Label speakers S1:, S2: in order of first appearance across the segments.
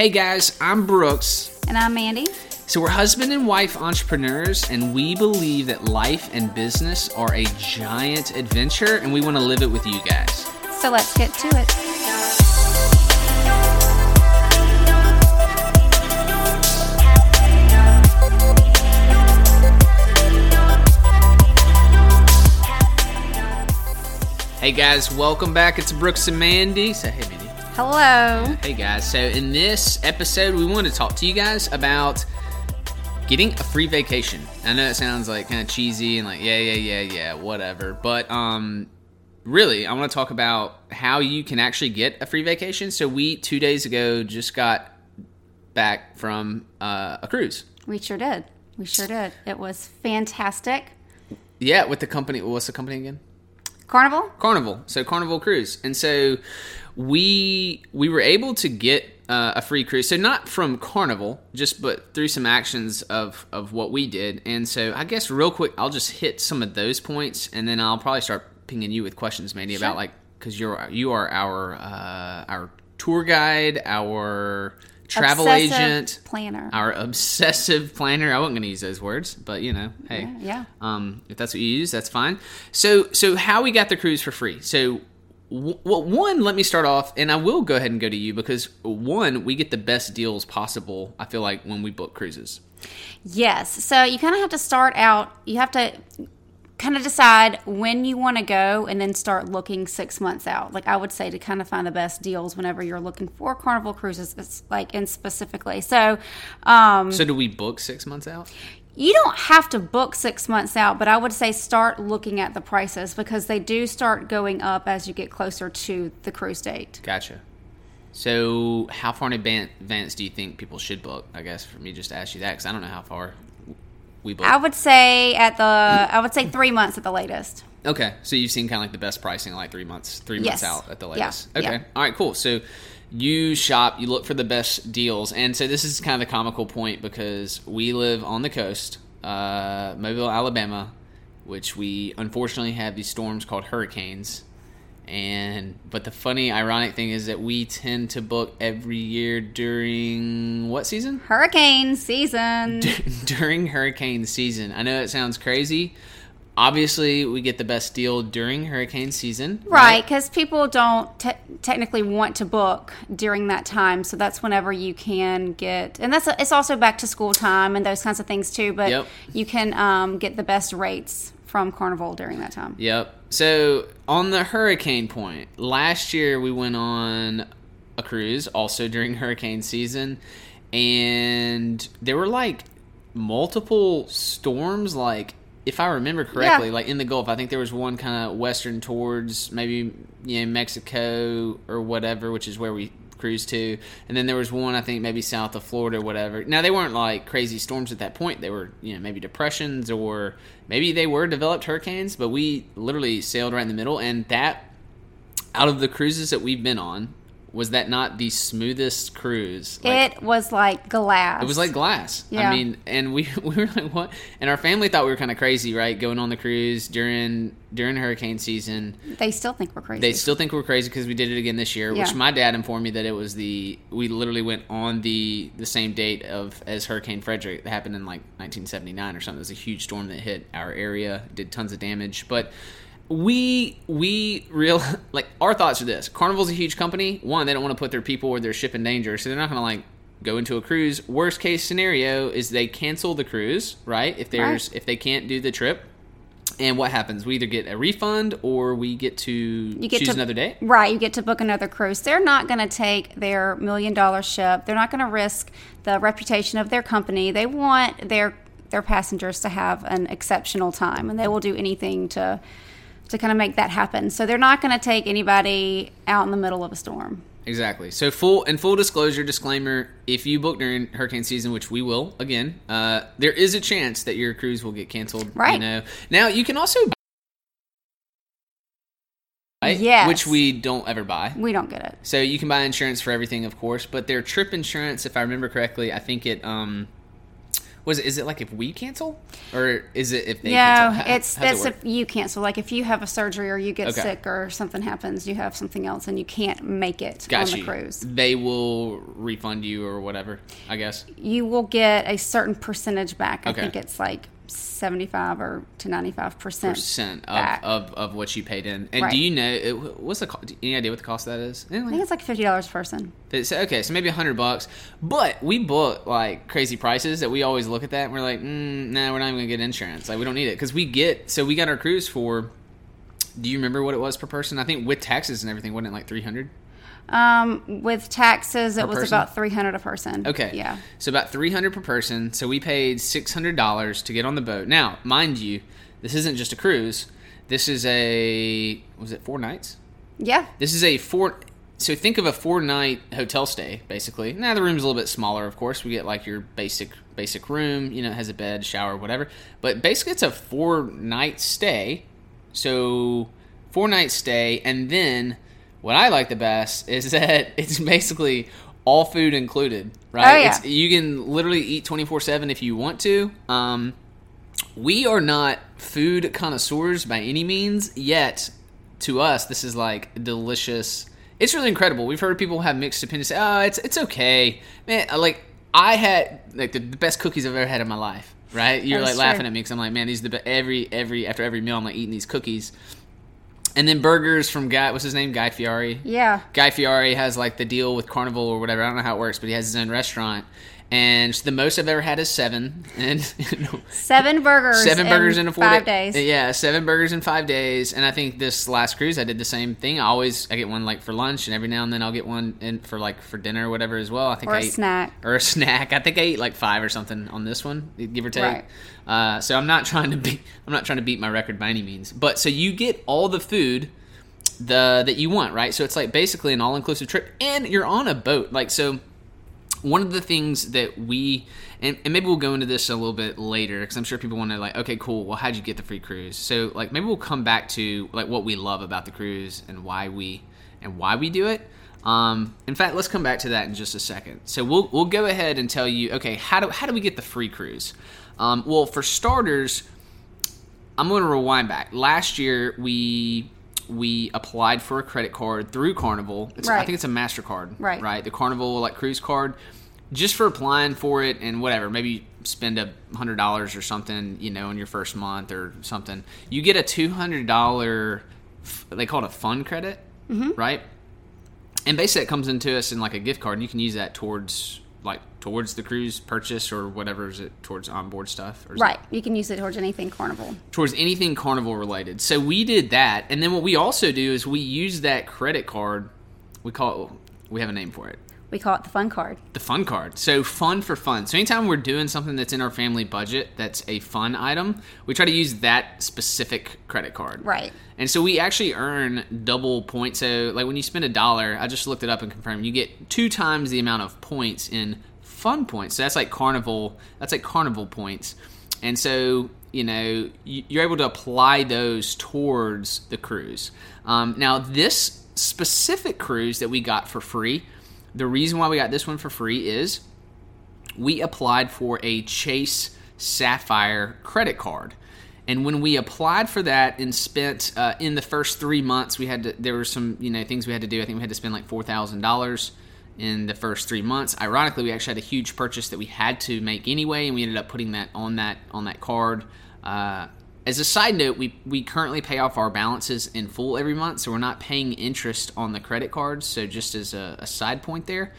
S1: Hey guys, I'm Brooks.
S2: And I'm Mandy.
S1: So, we're husband and wife entrepreneurs, and we believe that life and business are a giant adventure, and we want to live it with you guys.
S2: So, let's get to it.
S1: Hey guys, welcome back. It's Brooks and Mandy. Say hey, Mandy.
S2: Hello.
S1: Hey guys. So, in this episode, we want to talk to you guys about getting a free vacation. I know it sounds like kind of cheesy and like, yeah, yeah, yeah, yeah, whatever. But, um, really, I want to talk about how you can actually get a free vacation. So, we two days ago just got back from uh, a cruise.
S2: We sure did. We sure did. It was fantastic.
S1: Yeah, with the company. What's the company again?
S2: Carnival?
S1: Carnival. So Carnival Cruise, and so we we were able to get uh, a free cruise. So not from Carnival, just but through some actions of of what we did. And so I guess real quick, I'll just hit some of those points, and then I'll probably start pinging you with questions, Mandy,
S2: Sure.
S1: about like because you're you are our uh, our tour guide, our travel
S2: Obsessive
S1: agent.
S2: Planner.
S1: Our obsessive planner. I wasn't going to use those words, but you know, hey,
S2: Yeah, yeah.
S1: um, if that's what you use, that's fine. So, so how we got the cruise for free? So, well, one, let me start off, and I will go ahead and go to you because one, we get the best deals possible. I feel like when we book cruises.
S2: Yes. So you kind of have to start out, you have to kind of decide when you want to go and then start looking six months out. Like I would say to kind of find the best deals whenever you're looking for Carnival cruises, it's like in specifically. So, um,
S1: So, do we book six months out?
S2: you don't have to book six months out, but I would say start looking at the prices because they do start going up as you get closer to the cruise date.
S1: Gotcha. So, how far in advance do you think people should book? I guess for me just to ask you that because I don't know how far we book.
S2: I would say at the, I would say three months at the latest.
S1: Okay, so you've seen kind of like the best pricing, like three months, three months out at the
S2: Yeah,
S1: latest. Okay,
S2: yeah.
S1: all right, cool. So you shop, you look for the best deals, and so this is kind of the comical point because we live on the coast, uh, Mobile, Alabama, which we unfortunately have these storms called hurricanes. And but the funny, ironic thing is that we tend to book every year during what season?
S2: Hurricane season.
S1: during hurricane season. I know it sounds crazy. Obviously, we get the best deal during hurricane season.
S2: Right, because people don't te- technically want to book during that time, so that's whenever you can get, and that's it's also back to school time and those kinds of things too. But
S1: Yep.
S2: you can um, get the best rates from Carnival during that time.
S1: Yep. So, on the hurricane point, last year we went on a cruise also during hurricane season, and there were like multiple storms, like if I remember correctly,
S2: Yeah.
S1: like in the Gulf. I think there was one kind of western towards maybe you know Mexico or whatever, which is where we cruised to, and then there was one I think maybe south of Florida or whatever. Now they weren't like crazy storms at that point. They were you know maybe depressions or maybe they were developed hurricanes, but we literally sailed right in the middle, and that out of the cruises that we've been on. Was that not the smoothest cruise? Like,
S2: it was like glass.
S1: it was like glass.
S2: Yeah.
S1: I mean, and we we were like, what? And our family thought we were kind of crazy, right? Going on the cruise during during hurricane season.
S2: they still think we're crazy.
S1: They still think we're crazy because we did it again this year. Which my dad informed me that it was the we literally went on the the same date of as Hurricane Frederic that happened in like 1979 or something. It was a huge storm that hit our area, did tons of damage, but. We we real like our thoughts are this. Carnival's a huge company. One, they don't want to put their people or their ship in danger, so they're not going to like go into a cruise. Worst case scenario is they cancel the cruise, right? If there's
S2: Right.
S1: if they can't do the trip, and what happens? We either get a refund or we get to
S2: you get
S1: choose
S2: to
S1: another date.
S2: Right, you get to book another cruise. They're not going to take their million dollar ship. They're not going to risk the reputation of their company. They want their their passengers to have an exceptional time, and they will do anything to to kind of make that happen. So they're not going to take anybody out in the middle of a storm.
S1: Exactly. So full and full disclosure disclaimer: if you book during hurricane season, which we will again, uh, there is a chance that your cruise will get canceled. You
S2: Right.
S1: know. Now you can also. Right?
S2: Yes.
S1: Which we don't ever buy.
S2: We don't get it.
S1: So you can buy insurance for everything, of course, but their trip insurance, if I remember correctly, I think it um Was it? Is it like if we cancel, or is it if they
S2: Yeah,
S1: cancel? How-
S2: it's
S1: it
S2: that's
S1: work?
S2: if you cancel. Like if you have a surgery or you get
S1: Okay.
S2: sick or something happens, you have something else and you can't make it
S1: Got
S2: on the cruise.
S1: They will refund you or whatever. I guess.
S2: You will get a certain percentage back. I
S1: Okay.
S2: think it's like seventy-five or to ninety-five percent.
S1: Percent of, of, of what you paid in. And
S2: Right.
S1: do you know it, what's the any idea what the cost of that is? Anything
S2: I think it's like fifty dollars a person.
S1: It's, okay, so maybe a hundred bucks. But we book like crazy prices that we always look at that and we're like, mm, nah, we're not even gonna get insurance. Like we don't need it because we get. So we got our cruise for. Do you remember what it was per person? I think with taxes and everything, wasn't it like three hundred?
S2: Um, with taxes, it was
S1: person?
S2: about three hundred a person.
S1: Okay.
S2: Yeah.
S1: So about three hundred per person. So we paid six hundred dollars to get on the boat. Now, mind you, this isn't just a cruise. This is a was it four nights?
S2: Yeah.
S1: This is a four. So think of a four night hotel stay, basically. Now the room's a little bit smaller, of course. We get like your basic basic room. You know, it has a bed, shower, whatever. But basically, it's a four night stay. So four night stay, and then what I like the best is that it's basically all food included. Right?
S2: Oh, yeah.
S1: It's, you can literally eat twenty four seven if you want to. Um, we are not food connoisseurs by any means yet to us this is like delicious it's really incredible we've heard people have mixed opinions say oh it's it's okay man like i had like the, the best cookies i've ever had in my life right you're
S2: That
S1: like
S2: is
S1: laughing at me because i'm like man these are the be- every every after every meal i'm like eating these cookies and then burgers from guy what's his name guy fieri
S2: Yeah.
S1: Guy Fieri has like the deal with Carnival or whatever. I don't know how it works, but he has his own restaurant. And the most I've ever had is seven, and you know,
S2: Seven burgers.
S1: seven burgers in a four
S2: five
S1: day-
S2: days.
S1: Yeah, seven burgers in five days. And I think this last cruise I did the same thing. I always I get one like for lunch, and every now and then I'll get one in for like for dinner or whatever as well. I think
S2: Or
S1: I
S2: a
S1: ate-
S2: snack.
S1: or a snack. I think I ate like five or something on this one, give or take.
S2: Right.
S1: Uh, so I'm not trying to be I'm not trying to beat my record by any means. But so you get all the food the that you want, right? So it's like basically an all inclusive trip, and you're on a boat. Like so, one of the things that we and, and maybe we'll go into this a little bit later because I'm sure people want to like, okay, cool. Well, how'd you get the free cruise? So like maybe we'll come back to like what we love about the cruise and why we and why we do it. Um, in fact, let's come back to that in just a second. So we'll we'll go ahead and tell you, okay, how do how do we get the free cruise? Um, well, for starters, I'm going to rewind back. Last year we we applied for a credit card through Carnival. It's, I think it's a Mastercard.
S2: Right.
S1: Right. The Carnival like cruise card. Just for applying for it and whatever, maybe spend a hundred dollars or something, you know, in your first month or something. You get a two hundred dollar. They call it a fun credit, mm-hmm. right? And basically, it comes into us in like a gift card, and you can use that towards like towards the cruise purchase or whatever is it towards onboard stuff. Or is it-
S2: Right. You can use it towards anything carnival.
S1: towards anything carnival related. So we did that, and then what we also do is we use that credit card. We call it. We have a name for it.
S2: We call it the fun card.
S1: The fun card. So fun for fun. So anytime we're doing something that's in our family budget that's a fun item, we try to use that specific credit card.
S2: Right.
S1: And so we actually earn double points. So like when you spend a dollar, I just looked it up and confirmed, you get two times the amount of points in fun points. So that's like carnival. That's like carnival points. And so you know you- you're able to apply those towards the cruise. Um, now this specific cruise that we got for free, the reason why we got this one for free is we applied for a Chase Sapphire credit card. And when we applied for that and spent uh, in the first three months, we had to, there were some you know things we had to do. I think we had to spend like four thousand dollars in the first three months. Ironically, we actually had a huge purchase that we had to make anyway, and we ended up putting that on that on that card. Uh, as a side note, we we currently pay off our balances in full every month, so we're not paying interest on the credit cards. So just as a, a side point there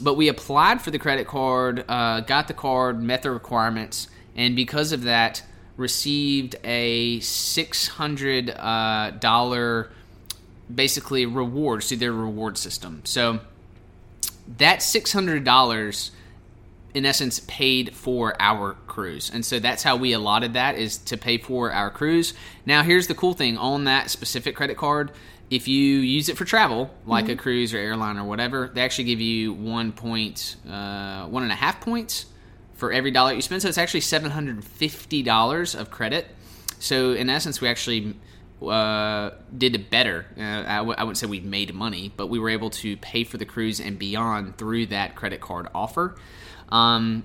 S1: but we applied for the credit card, uh, got the card, met the requirements, and because of that, received a six hundred uh, dollar basically rewards through their reward system. So that six hundred dollars in essence paid for our cruise. And so that's how we allotted that is to pay for our cruise. Now here's the cool thing. On that specific credit card if you use it for travel like a cruise or airline or whatever they actually give you one point uh, one and a half points for every dollar you spend. So it's actually $750 of credit. So in essence we actually uh, did better. Uh, I, w- I wouldn't say we made money, but we were able to pay for the cruise and beyond through that credit card offer. Um,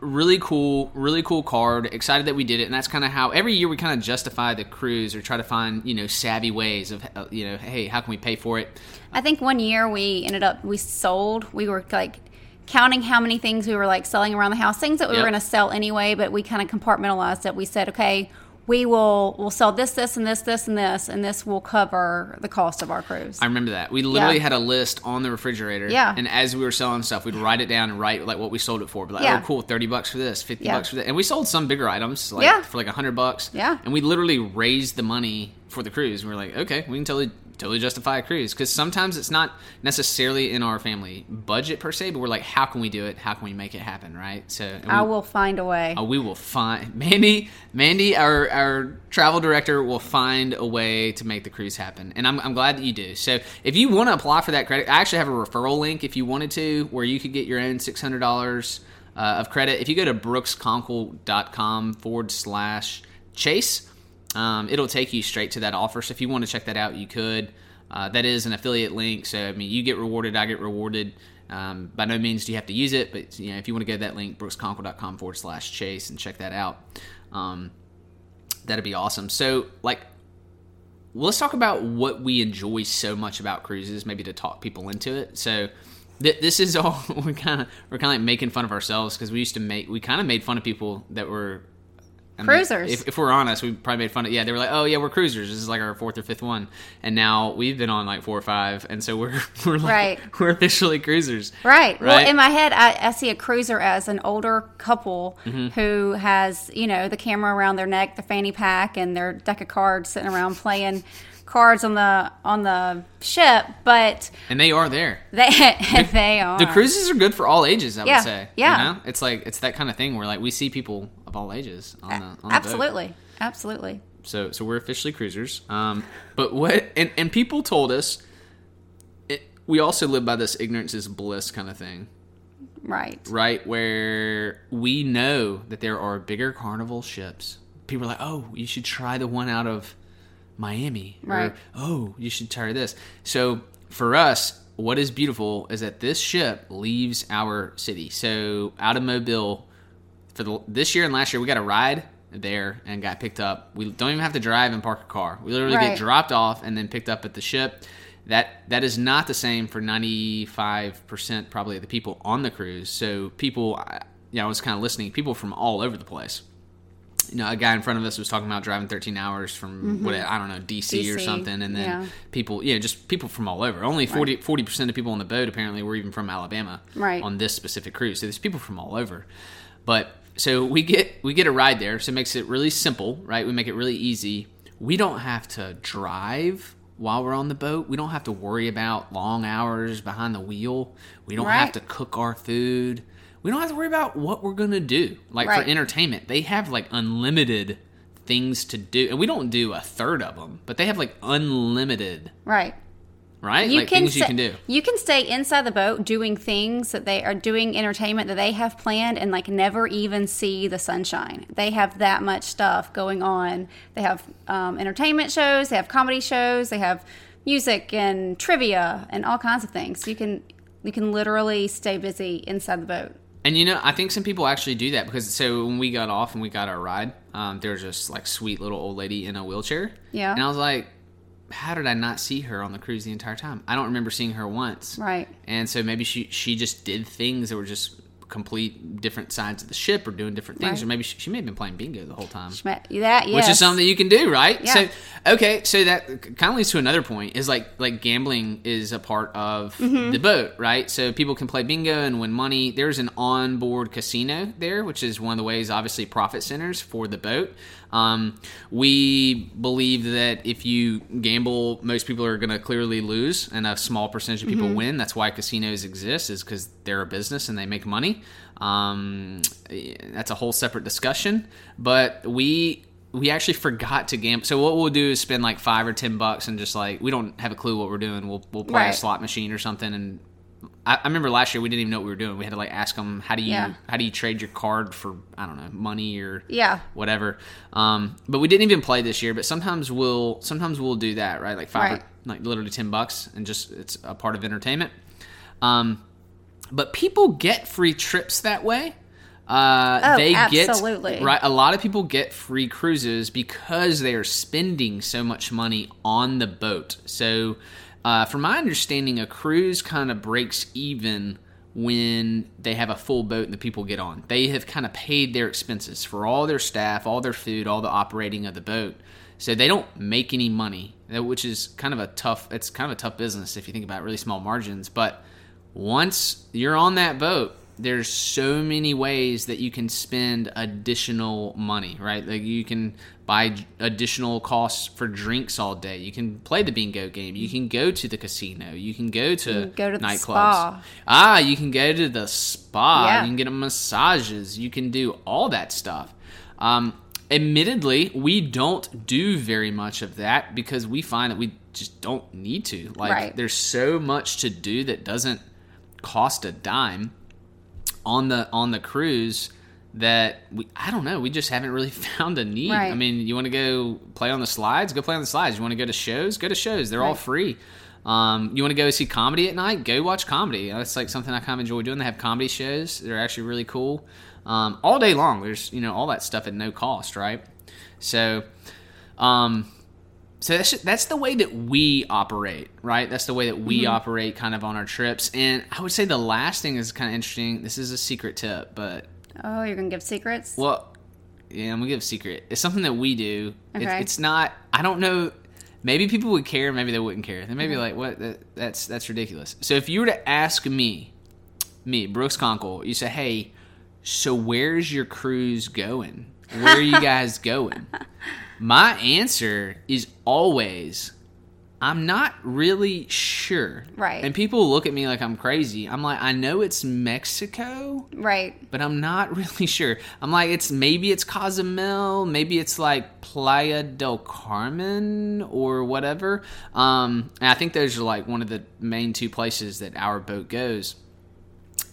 S1: really cool, really cool card. Excited that we did it, and that's kind of how every year we kind of justify the cruise or try to find you know savvy ways of uh, you know hey how can we pay for it?
S2: I think one year we ended up we sold. We were like counting how many things we were like selling around the house, things that we
S1: Yep.
S2: were going to sell anyway, but we kind of compartmentalized it. We said, okay, we will we'll sell this, this, and this, this, and this, and this will cover the cost of our cruise.
S1: I remember that. We literally
S2: Yeah.
S1: had a list on the refrigerator.
S2: Yeah.
S1: And as we were selling stuff, we'd write it down and write like what we sold it for. Be like,
S2: Yeah.
S1: oh, cool, thirty bucks for this, fifty
S2: Yeah.
S1: bucks for that. And we sold some bigger items, like
S2: Yeah.
S1: for like hundred bucks.
S2: Yeah.
S1: And we literally raised the money for the cruise. We were like, okay, we can totally totally justify a cruise because sometimes it's not necessarily in our family budget per se, but we're like, how can we do it? How can we make it happen? Right. So and
S2: I will find a way.
S1: uh, we will find Mandy. Mandy, our our travel director, will find a way to make the cruise happen, and I'm, I'm glad that you do. So, if you want to apply for that credit, I actually have a referral link if you wanted to, where you could get your own six hundred dollars uh, of credit. If you go to brooksconkle.com forward slash chase, um, it'll take you straight to that offer. So, if you want to check that out, you could. Uh, that is an affiliate link, so I mean, you get rewarded, I get rewarded. Um, by no means do you have to use it, but you know, if you want to go to that link, brooksconkle.com forward slash chase and check that out, um, that'd be awesome. So, like, well, let's talk about what we enjoy so much about cruises, maybe to talk people into it. So, th- this is all we kind of we're kind of like making fun of ourselves because we used to make we kind of made fun of people that were
S2: Cruisers.
S1: if, if we're honest, we probably made fun of. Yeah, they were like, "Oh yeah, we're cruisers. This is like our fourth or fifth one," and now we've been on like four or five, and so we're we're like,
S2: Right.
S1: we're officially cruisers.
S2: Right.
S1: Right?
S2: Well, in my head, I, I see a cruiser as an older couple
S1: Mm-hmm.
S2: who has, you know, the camera around their neck, the fanny pack, and their deck of cards sitting around playing cards on the on the ship. But
S1: and they are there.
S2: they they are
S1: The cruises are good for all ages. I
S2: Yeah,
S1: would say.
S2: yeah.
S1: You know? It's like it's that kind of thing where like we see people of all ages on the on the
S2: absolutely, absolutely.
S1: So so we're officially cruisers. Um, but what and and people told us. It, we also live by this ignorance is bliss kind of thing,
S2: Right.
S1: right? Where we know that there are bigger carnival ships. People are like, "Oh, you should try the one out of Miami,"
S2: Right.
S1: Or, "Oh, you should try this." So for us, what is beautiful is that this ship leaves our city. So out of Mobile, for the, this year and last year, we got a ride there and got picked up. We don't even have to drive and park a car. We literally
S2: Right.
S1: get dropped off and then picked up at the ship. That that is not the same for ninety five percent probably of the people on the cruise. So people, I- you know, I was kind of listening. People from all over the place. You know, a guy in front of us was talking about driving 13 hours from mm-hmm. what I don't know DC, or something, and then
S2: yeah.
S1: people, yeah, just people from all over. Only 40 percent of people on the boat apparently were even from Alabama,
S2: Right.
S1: On this specific cruise, so there's people from all over. But so we get we get a ride there, so it makes it really simple, right? We make it really easy. We don't have to drive while we're on the boat. We don't have to worry about long hours behind the wheel. We don't have to cook our food. We don't have to worry about what we're gonna do. Like
S2: Right.
S1: for entertainment, they have like unlimited things to do, and we don't do a third of them, but they have like unlimited,
S2: Right.
S1: right?
S2: You
S1: like
S2: can
S1: things you can do.
S2: You can stay inside the boat doing things that they are doing entertainment that they have planned and like never even see the sunshine. They have that much stuff going on. They have um, entertainment shows, they have comedy shows, they have music and trivia and all kinds of things. You can you can literally stay busy inside the boat.
S1: And you know, I think some people actually do that because so when we got off and we got our ride, um, there was this like sweet little old lady in a wheelchair.
S2: Yeah.
S1: And I was like, how did I not see her on the cruise the entire time? I don't remember seeing her once.
S2: Right.
S1: And so maybe she she just did things that were just complete different sides of the ship or doing different things,
S2: Right.
S1: or maybe she, she may have been playing bingo the whole time.
S2: That yes.
S1: Which is something that you can do, right?
S2: Yeah.
S1: So, okay, so that kind of leads to another point is like like gambling is a part of
S2: Mm-hmm.
S1: the boat, right? So people can play bingo and win money. There's an onboard casino there, which is one of the ways, obviously, profit centers for the boat. Um, we believe that if you gamble, most people are going to clearly lose, and a small percentage of
S2: Mm-hmm.
S1: people win. That's why casinos exist, is because they're a business and they make money. Um, that's a whole separate discussion. But we we actually forgot to gamble. So what we'll do is spend like five or ten bucks and just like we don't have a clue what we're doing. We'll we'll play a slot machine or something. And I, I remember last year we didn't even know what we were doing. We had to like ask them how do you
S2: Yeah.
S1: how do you trade your card for I don't know money or
S2: Yeah.
S1: whatever. Um, but we didn't even play this year. But sometimes we'll sometimes we'll do that right, like five
S2: Right.
S1: or, like literally ten bucks, and just it's a part of entertainment. Um, but people get free trips that way. Uh,
S2: Oh,
S1: they
S2: absolutely.
S1: get right. A lot of people get free cruises because they are spending so much money on the boat. So, uh, from my understanding, a cruise kind of breaks even when they have a full boat and the people get on. They have kind of paid their expenses for all their staff, all their food, all the operating of the boat. So they don't make any money, which is kind of a tough. It's kind of a tough business if you think about really small margins. But once you're on that boat, there's so many ways that you can spend additional money, right? Like you can buy additional costs for drinks all day. You can play the bingo game. You can go to the casino. You can go to
S2: go to the
S1: nightclubs. Ah, you can go to the spa.
S2: Yeah.
S1: You can get massages. You can do all that stuff. Um, admittedly, we don't do very much of that because we find that we just don't need to. Like,
S2: Right.
S1: there's so much to do that doesn't cost a dime on the on the cruise that we I don't know we just haven't really found a need.
S2: Right.
S1: I mean, you want to go play on the slides, go play on the slides. You want to go to shows, go to shows. They're all free. Um, you want to go see comedy at night? Go watch comedy. That's like something I kind of enjoy doing. They have comedy shows. They're actually really cool. Um, all day long. There's you know all that stuff at no cost, right? So, um, so that's that's the way that we operate, right? That's the way that we mm-hmm. operate kind of on our trips. And I would say the last thing is kind of interesting. This is a secret tip, but
S2: Oh, you're gonna give secrets?
S1: well, yeah, I'm gonna give a secret. It's something that we do. It's,
S2: Okay.
S1: it's not. I don't know. Maybe people would care. Maybe they wouldn't care. They may be mm-hmm. like, "What? That, that's that's ridiculous." So if you were to ask me, me Brooks Conkle, you say, "Hey, so where's your cruise going? Where are you guys going?" My answer is always, I'm not really sure.
S2: Right.
S1: And people look at me like I'm crazy. I'm like, I know it's Mexico,
S2: right.
S1: but I'm not really sure. I'm like, it's maybe it's Cozumel, maybe it's like Playa del Carmen or whatever. Um, and I think those are like one of the main two places that our boat goes.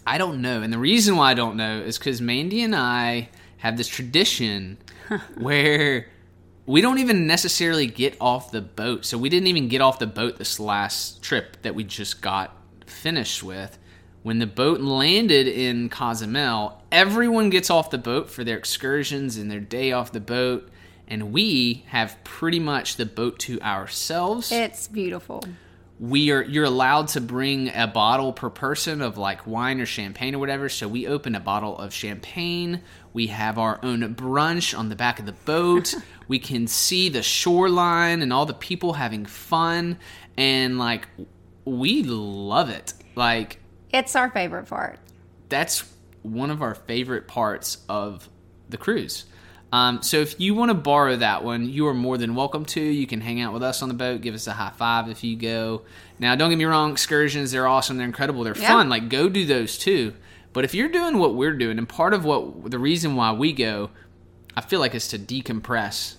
S1: I don't know, and the reason why I don't know is because Mandy and I have this tradition where we don't even necessarily get off the boat. So we didn't even get off the boat this last trip that we just got finished with. When the boat landed in Cozumel, everyone gets off the boat for their excursions and their day off the boat, and we have pretty much the boat to ourselves
S2: It's beautiful.
S1: we are you're allowed to bring a bottle per person of like wine or champagne or whatever so we open a bottle of champagne we have our own brunch on the back of the boat we can see the shoreline and all the people having fun and like we love it like
S2: It's our favorite part.
S1: that's one of our favorite parts of the cruise. Um, so if you want to borrow that one, you are more than welcome to. You can hang out with us on the boat, give us a high five if you go. Now, don't get me wrong, excursions, they're awesome, they're incredible, they're
S2: Yeah.
S1: fun. Like, go do those too. But if you're doing what we're doing, and part of what the reason why we go, I feel like is to decompress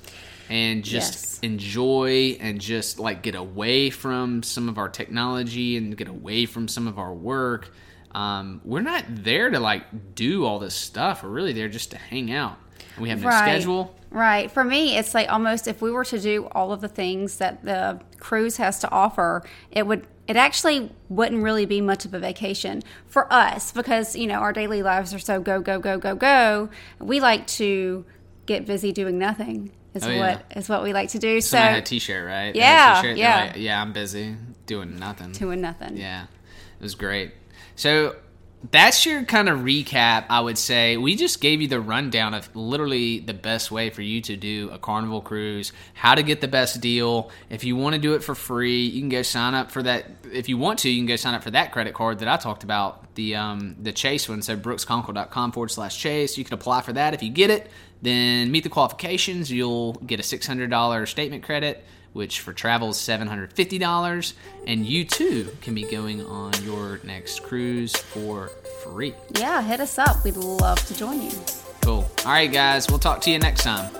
S1: and just
S2: Yes.
S1: enjoy and just like get away from some of our technology and get away from some of our work. Um, we're not there to like do all this stuff. We're really there just to hang out. We have no schedule.
S2: Right. For me, it's like almost if we were to do all of the things that the cruise has to offer, it would it actually wouldn't really be much of a vacation for us because, you know, our daily lives are so go go go go go. We like to get busy doing nothing. Is
S1: Oh,
S2: what
S1: yeah.
S2: is what we like to do. So
S1: I had a T-shirt, right?
S2: Yeah,
S1: T-shirt.
S2: Yeah.
S1: like, yeah. I'm busy doing nothing.
S2: doing nothing.
S1: Yeah, it was great. So that's your kind of recap, I would say. We just gave you the rundown of literally the best way for you to do a carnival cruise, how to get the best deal. If you want to do it for free, you can go sign up for that. If you want to, you can go sign up for that credit card that I talked about, the um, the Chase one. So brooksconkle.com forward slash Chase. You can apply for that. If you get it, then meet the qualifications. You'll get a $600 statement credit which for travel is $750 and you too can be going on your next cruise for free
S2: Yeah, hit us up. We'd love to join you.
S1: cool all right guys we'll talk to you next time